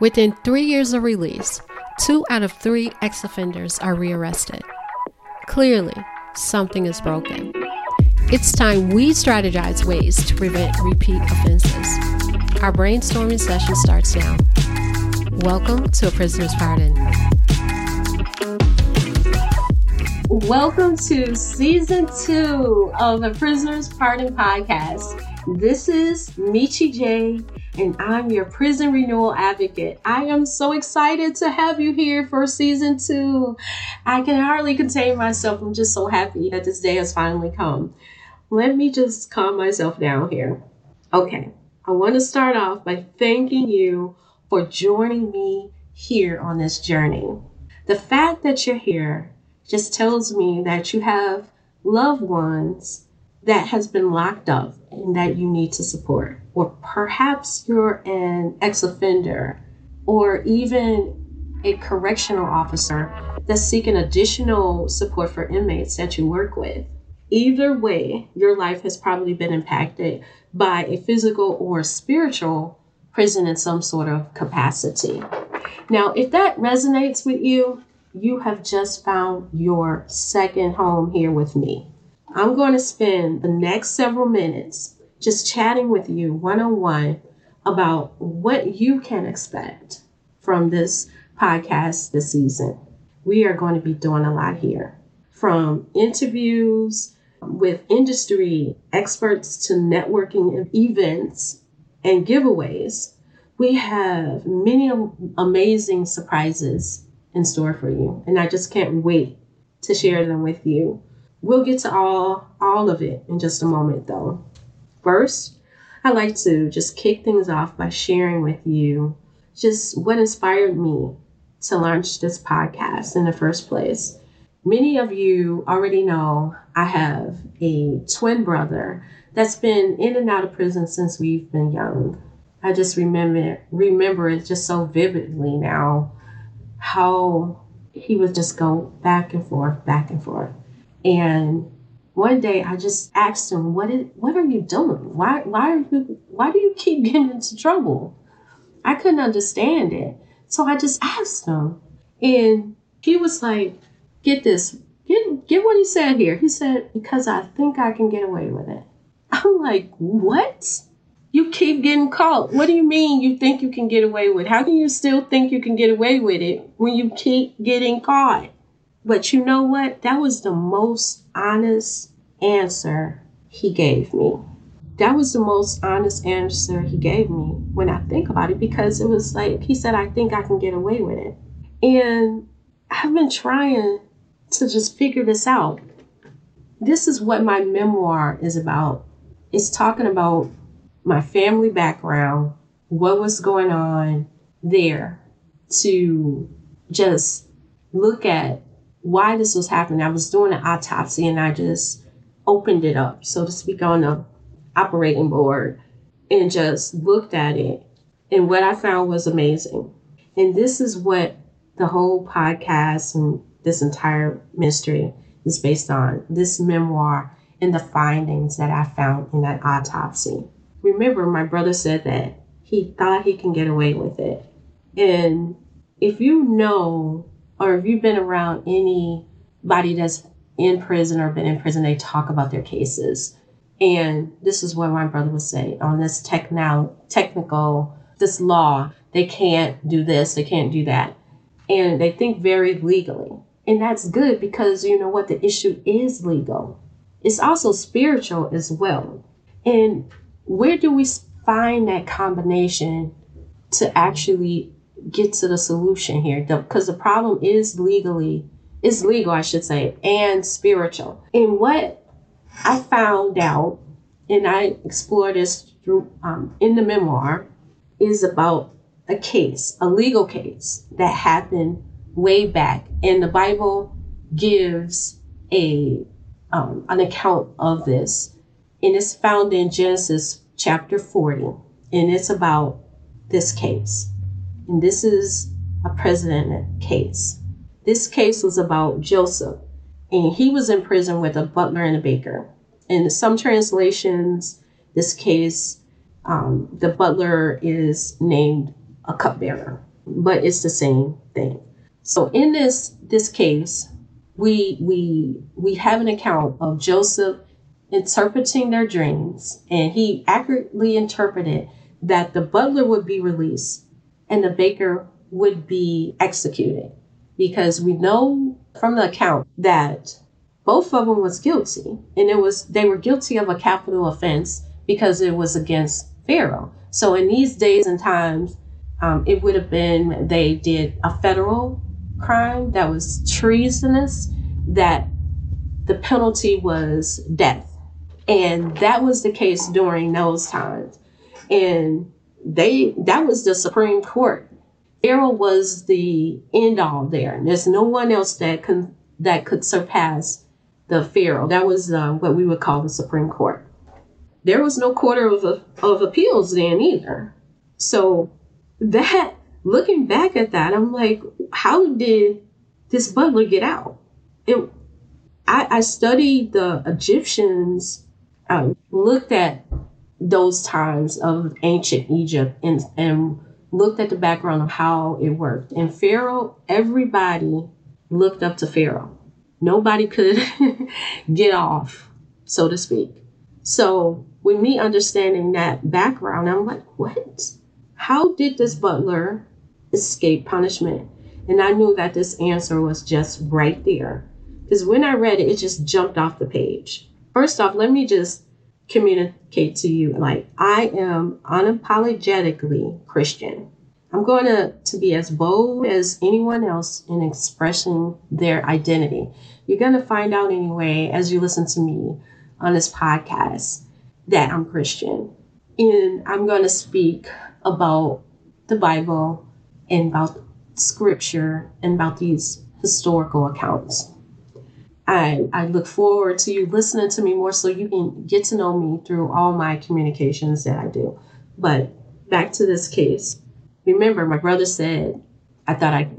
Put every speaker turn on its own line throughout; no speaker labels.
Within three years of release, two out of three ex offenders are rearrested. Clearly, something is broken. It's time we strategize ways to prevent repeat offenses. Our brainstorming session starts now. Welcome to A Prisoner's Pardon.
Welcome to season two of the Prisoner's Pardon podcast. This is Michi J, and I'm your prison renewal advocate. I am so excited to have you here for season two. I can hardly contain myself. I'm just so happy that this day has finally come. Let me just calm myself down here. Okay, I want to start off by thanking you for joining me here on this journey. The fact that you're here just tells me that you have loved ones that has been locked up and that you need to support. Or perhaps you're an ex offender or even a correctional officer that's seeking additional support for inmates that you work with. Either way, your life has probably been impacted by a physical or spiritual prison in some sort of capacity. Now, if that resonates with you, you have just found your second home here with me. I'm going to spend the next several minutes just chatting with you one on one about what you can expect from this podcast this season. We are going to be doing a lot here from interviews with industry experts to networking events and giveaways. We have many amazing surprises in store for you, and I just can't wait to share them with you. We'll get to all all of it in just a moment though. First, I like to just kick things off by sharing with you just what inspired me to launch this podcast in the first place. Many of you already know I have a twin brother that's been in and out of prison since we've been young. I just remember remember it just so vividly now how he would just go back and forth, back and forth. And one day I just asked him, "What is? What are you doing? Why? Why are you? Why do you keep getting into trouble?" I couldn't understand it, so I just asked him, and he was like, "Get this, get get what he said here." He said, "Because I think I can get away with it." I'm like, "What?" You keep getting caught. What do you mean you think you can get away with? How can you still think you can get away with it when you keep getting caught? But you know what? That was the most honest answer he gave me. That was the most honest answer he gave me when I think about it because it was like he said, I think I can get away with it. And I've been trying to just figure this out. This is what my memoir is about. It's talking about my family background, what was going on there, to just look at why this was happening. I was doing an autopsy and I just opened it up, so to speak, on the operating board and just looked at it. And what I found was amazing. And this is what the whole podcast and this entire mystery is based on this memoir and the findings that I found in that autopsy. Remember, my brother said that he thought he can get away with it. And if you know or if you've been around anybody that's in prison or been in prison, they talk about their cases. And this is what my brother would say on this technical, this law, they can't do this, they can't do that. And they think very legally. And that's good because you know what? The issue is legal. It's also spiritual as well. And where do we find that combination to actually get to the solution here. Because the, the problem is legally is legal i should say and spiritual. And what i found out and i explored this through um, in the memoir is about a case a legal case that happened way back. And the bible gives a um, an account of this. And it's found in genesis chapter 40 and it's about this case and this is a precedent case. This case was about Joseph, and he was in prison with a butler and a baker. In some translations, this case, um, the butler is named a cupbearer. but it's the same thing. So in this this case, we we we have an account of Joseph interpreting their dreams, and he accurately interpreted that the butler would be released and the baker would be executed. Because we know from the account that both of them was guilty and it was they were guilty of a capital offense because it was against pharaoh. So in these days and times um, it would have been they did a federal crime that was treasonous that the penalty was death. And that was the case during those times. And they that was the supreme court. Pharaoh was the end all there. There's no one else that can that could surpass the pharaoh that was uh, what we would call the supreme court. There was no court of, of appeals then either. So that looking back at that, I'm like, how did this butler get out? It, I, I studied the Egyptians, I looked at those times of ancient Egypt and, and looked at the background of how it worked. And Pharaoh, everybody looked up to Pharaoh. Nobody could get off, so to speak. So, with me understanding that background, I'm like, what? How did this butler escape punishment? And I knew that this answer was just right there. Because when I read it, it just jumped off the page. First off, let me just communicate to you like I am unapologetically Christian. I'm going to, to be as bold as anyone else in expressing their identity. You're going to find out anyway as you listen to me on this podcast that I'm Christian. And I'm going to speak about the Bible and about scripture and about these historical accounts. I, I look forward to you listening to me more so you can get to know me through all my communications that I do. But back to this case. Remember, my brother said, I thought I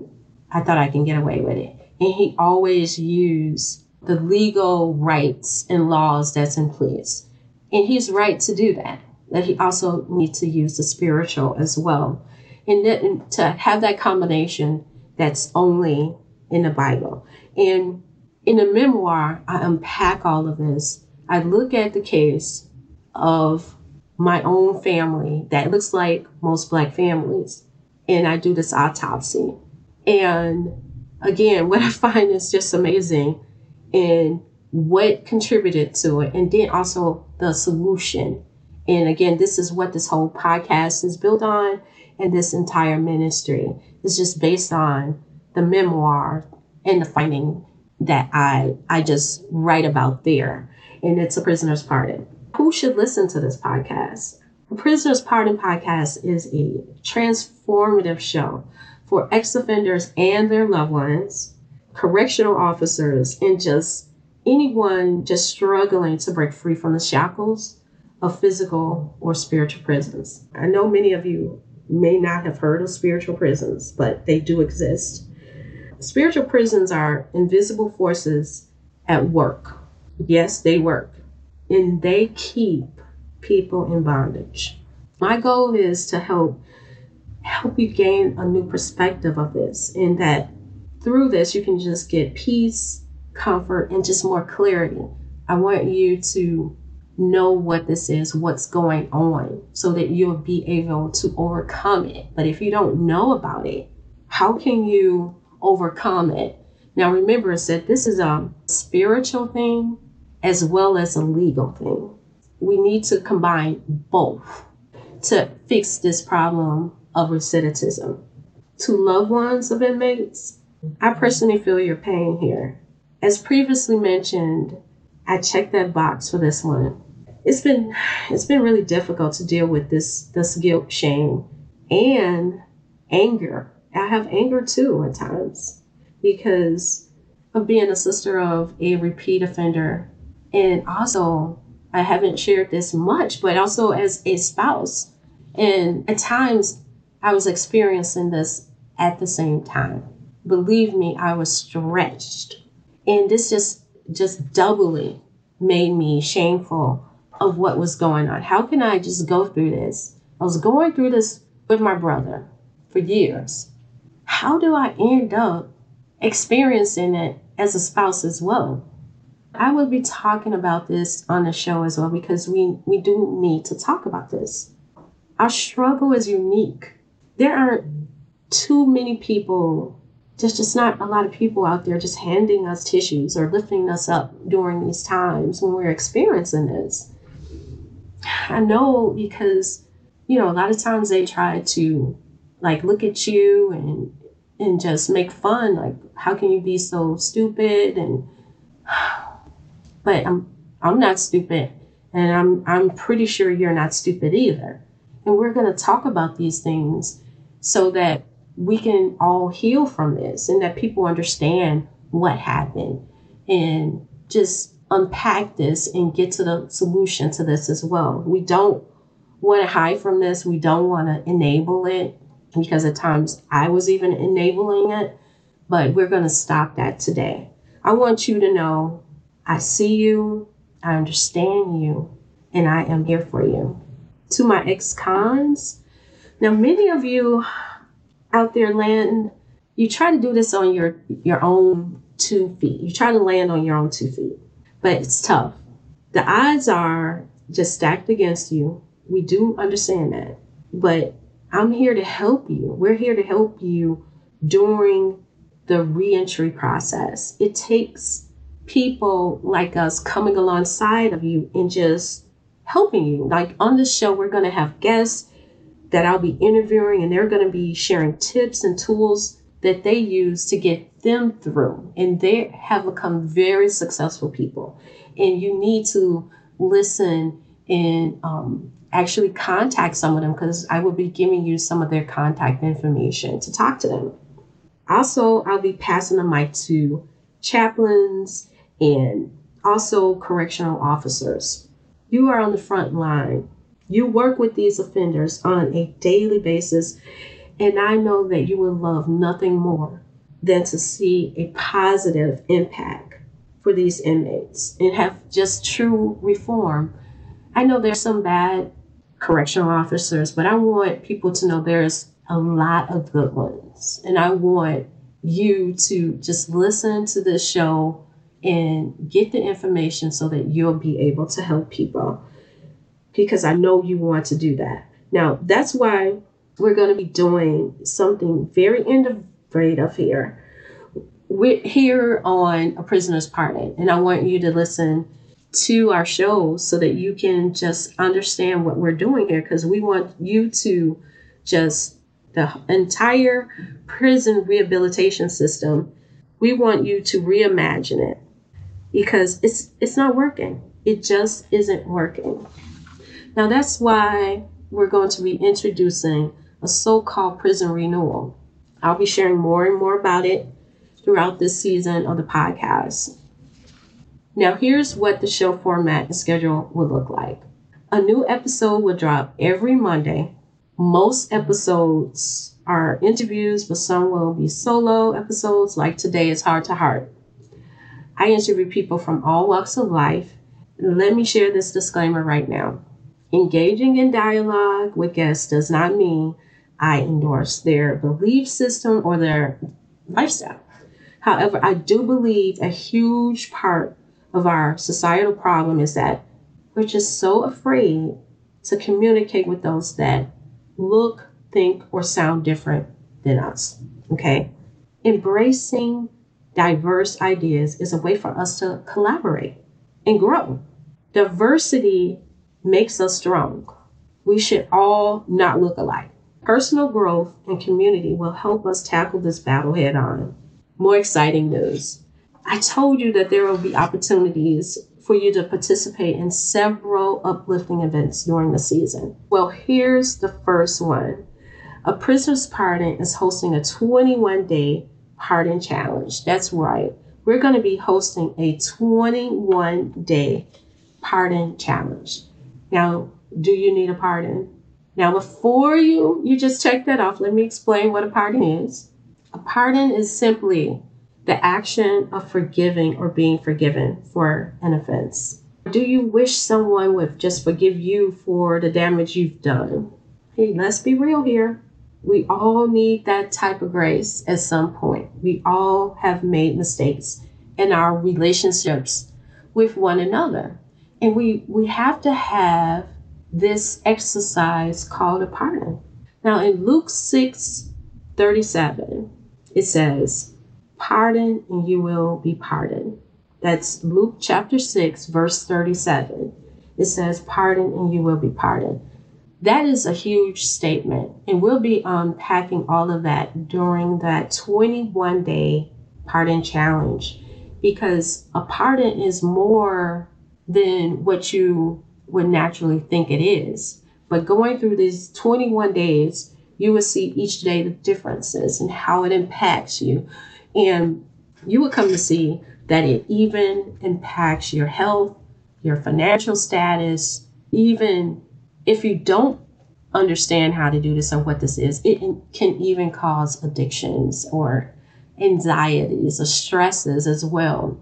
I thought I can get away with it. And he always used the legal rights and laws that's in place. And he's right to do that that he also needs to use the spiritual as well. And, then, to have that combination that's only in the Bible. And in the memoir, I unpack all of this. I look at the case of my own family that looks like most Black families, and I do this autopsy. And again, what I find is just amazing and what contributed to it, and then also the solution and again, this is what this whole podcast is built on, and this entire ministry is just based on the memoir and the finding that I I just write about there. And it's a prisoner's pardon. Who should listen to this podcast? The Prisoner's Pardon podcast is a transformative show for ex offenders and their loved ones, correctional officers, and just anyone just struggling to break free from the shackles of physical or spiritual prisons. I know many of you may not have heard of spiritual prisons, but they do exist. Spiritual prisons are invisible forces at work. Yes, they work, and they keep people in bondage. My goal is to help help you gain a new perspective of this and that through this you can just get peace, comfort and just more clarity. I want you to know what this is, what's going on, so that you'll be able to overcome it. But if you don't know about it, how can you overcome it? Now, remember, I said this is a spiritual thing as well as a legal thing. We need to combine both to fix this problem of recidivism. To loved ones of inmates, I personally feel your pain here. As previously mentioned, I checked that box for this one it's been it's been really difficult to deal with this this guilt, shame, and anger. I have anger too at times because of being a sister of a repeat offender. And also, I haven't shared this much, but also as a spouse. And at times, I was experiencing this at the same time. Believe me, I was stretched. And this just just doubly made me shameful of what was going on. How can I just go through this? I was going through this with my brother for years. How do I end up experiencing it as a spouse as well? I will be talking about this on the show as well because we, we do need to talk about this. Our struggle is unique. There aren't too many people, there's just not a lot of people out there just handing us tissues or lifting us up during these times when we're experiencing this. I know because, you know, a lot of times they try to like look at you and and just make fun like how can you be so stupid and but I'm I'm not stupid and I'm I'm pretty sure you're not stupid either. And we're to talk about these things so that we can all heal from this and that people understand what happened and just unpack this and get to the solution to this as well. We don't want to hide from this. We don't want to enable it because at times I was even enabling it, but we're going to stop that today. I want you to know I see you, I understand you, and I am here for you. To my ex cons, now many of you out there land, you try to do this on your your own two feet. You try to land on your own two feet, but it's tough. The odds are just stacked against you. We do understand that, but I'm here to help you. We're here to help you during the reentry process. It takes people like us coming alongside of you and just helping you. Like on this show, we're going to have guests that I'll be interviewing, and they're going to be sharing tips and tools that they use to get them through. And they have become very successful people. And you need to listen and um, actually contact some of them because I will be giving you some of their contact information to talk to them. Also, I'll be passing the mic to chaplains and also correctional officers. You are on the front line. You work with these offenders on a daily basis, and I know that you would love nothing more than to see a positive impact for these inmates and have just true reform. I know there's some bad correctional officers, but I want people to know there's a lot of good ones. And I want you to just listen to this show and get the information so that you'll be able to help people because I know you want to do that. Now, that's why we're going to be doing something very innovative here. We're here on A Prisoner's Pardon, and I want you to listen to our shows so that you can just understand what we're doing here because we want you to just the entire prison rehabilitation system we want you to reimagine it. Because it's it's not working. It just isn't working. Now that's why we're going to be introducing a so-called prison renewal. I'll be sharing more and more about it throughout this season of the podcast now, here's what the show format and schedule will look like a new episode will drop every Monday. Most episodes are interviews, but some will be solo episodes, like today is Heart to Heart. I interview people from all walks of life. Let me share this disclaimer right now. Engaging in dialogue with guests does not mean I endorse their belief system or their lifestyle. However, I do believe a huge part of our societal problem is that we're just so afraid to communicate with those that look, think, or sound different than us. Okay? Embracing diverse ideas is a way for us to collaborate and grow. Diversity makes us strong. We should all not look alike. Personal growth and community will help us tackle this battle head on. More exciting news. I told you that there will be opportunities for you to participate in several uplifting events during the season. Well, here's the first one. A Prisoner's Pardon is hosting a 21 day pardon challenge. That's right. We're going to be hosting a 21 day pardon challenge. Now, do you need a pardon? Now, before you you just check that off, let me explain what a pardon is. A pardon is simply the action of forgiving or being forgiven for an offense? Do you wish someone would just forgive you for the damage you've done? Hey, let's be real here. We all need that type of grace at some point. We all have made mistakes in our relationships with one another. And we, we have to have this exercise called a pardon. Now, in Luke 6 37, it says, Pardon and you will be pardoned. That's Luke chapter 6, verse 37. It says, Pardon and you will be pardoned. That is a huge statement, and we'll be unpacking all of that during that 21 day pardon challenge because a pardon is more than what you would naturally think it is. But going through these 21 days, you will see each day the differences and how it impacts you. And you will come to see that it even impacts your health, your financial status, even if you don't understand how to do this or what this is, it can even cause addictions or anxieties or stresses as well.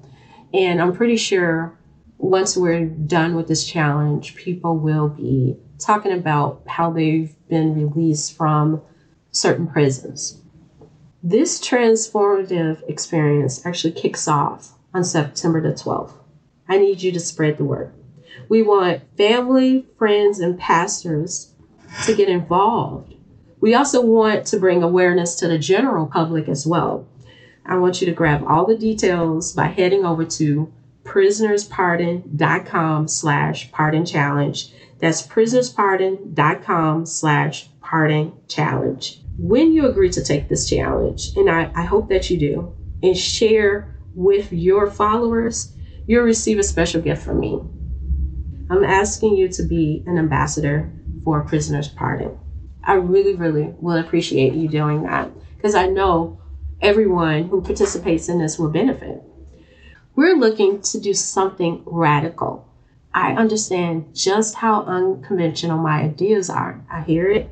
And I'm pretty sure once we're done with this challenge, people will be talking about how they've been released from certain prisons. This transformative experience actually kicks off on September the 12th. I need you to spread the word. We want family, friends, and pastors to get involved. We also want to bring awareness to the general public as well. I want you to grab all the details by heading over to prisonerspardon.com slash pardon challenge. That's prisonerspardon.com slash pardon challenge. When you agree to take this challenge, and I, I hope that you do, and share with your followers, you'll receive a special gift from me. I'm asking you to be an ambassador for Prisoner's Pardon. I really, really will appreciate you doing that because I know everyone who participates in this will benefit. We're looking to do something radical. I understand just how unconventional my ideas are. I hear it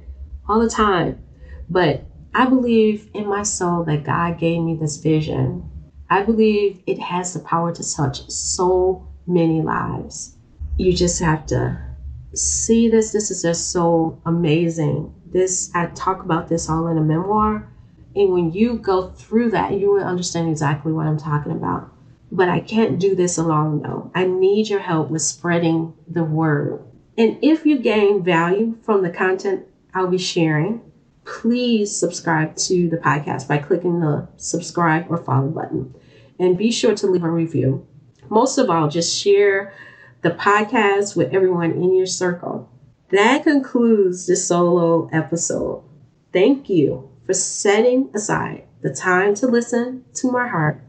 all the time. But I believe in my soul that God gave me this vision. I believe it has the power to touch so many lives. You just have to see this. This is just so amazing. This I talk about this all in a memoir. And when you go through that, you will understand exactly what I'm talking about. But I can't do this alone though. I need your help with spreading the word. And if you gain value from the content I'll be sharing, please subscribe to the podcast by clicking the subscribe or follow button. And be sure to leave a review. Most of all, just share the podcast with everyone in your circle. That concludes the solo episode. Thank you for setting aside the time to listen to my heart.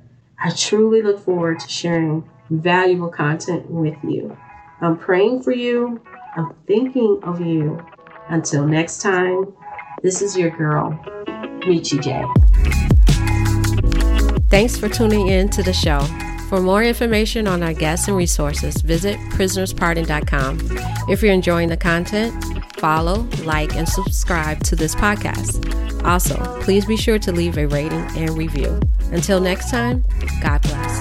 I truly look forward to sharing valuable content with you. I'm praying for you. I'm thinking of you. Until next time, this is your girl, Michi J.
Thanks for tuning in to the show. For more information on our guests and resources, visit prisonerspardon.com. If you're enjoying the content, follow, like, and subscribe to this podcast. Also, please be sure to leave a rating and review. Until next time, God bless.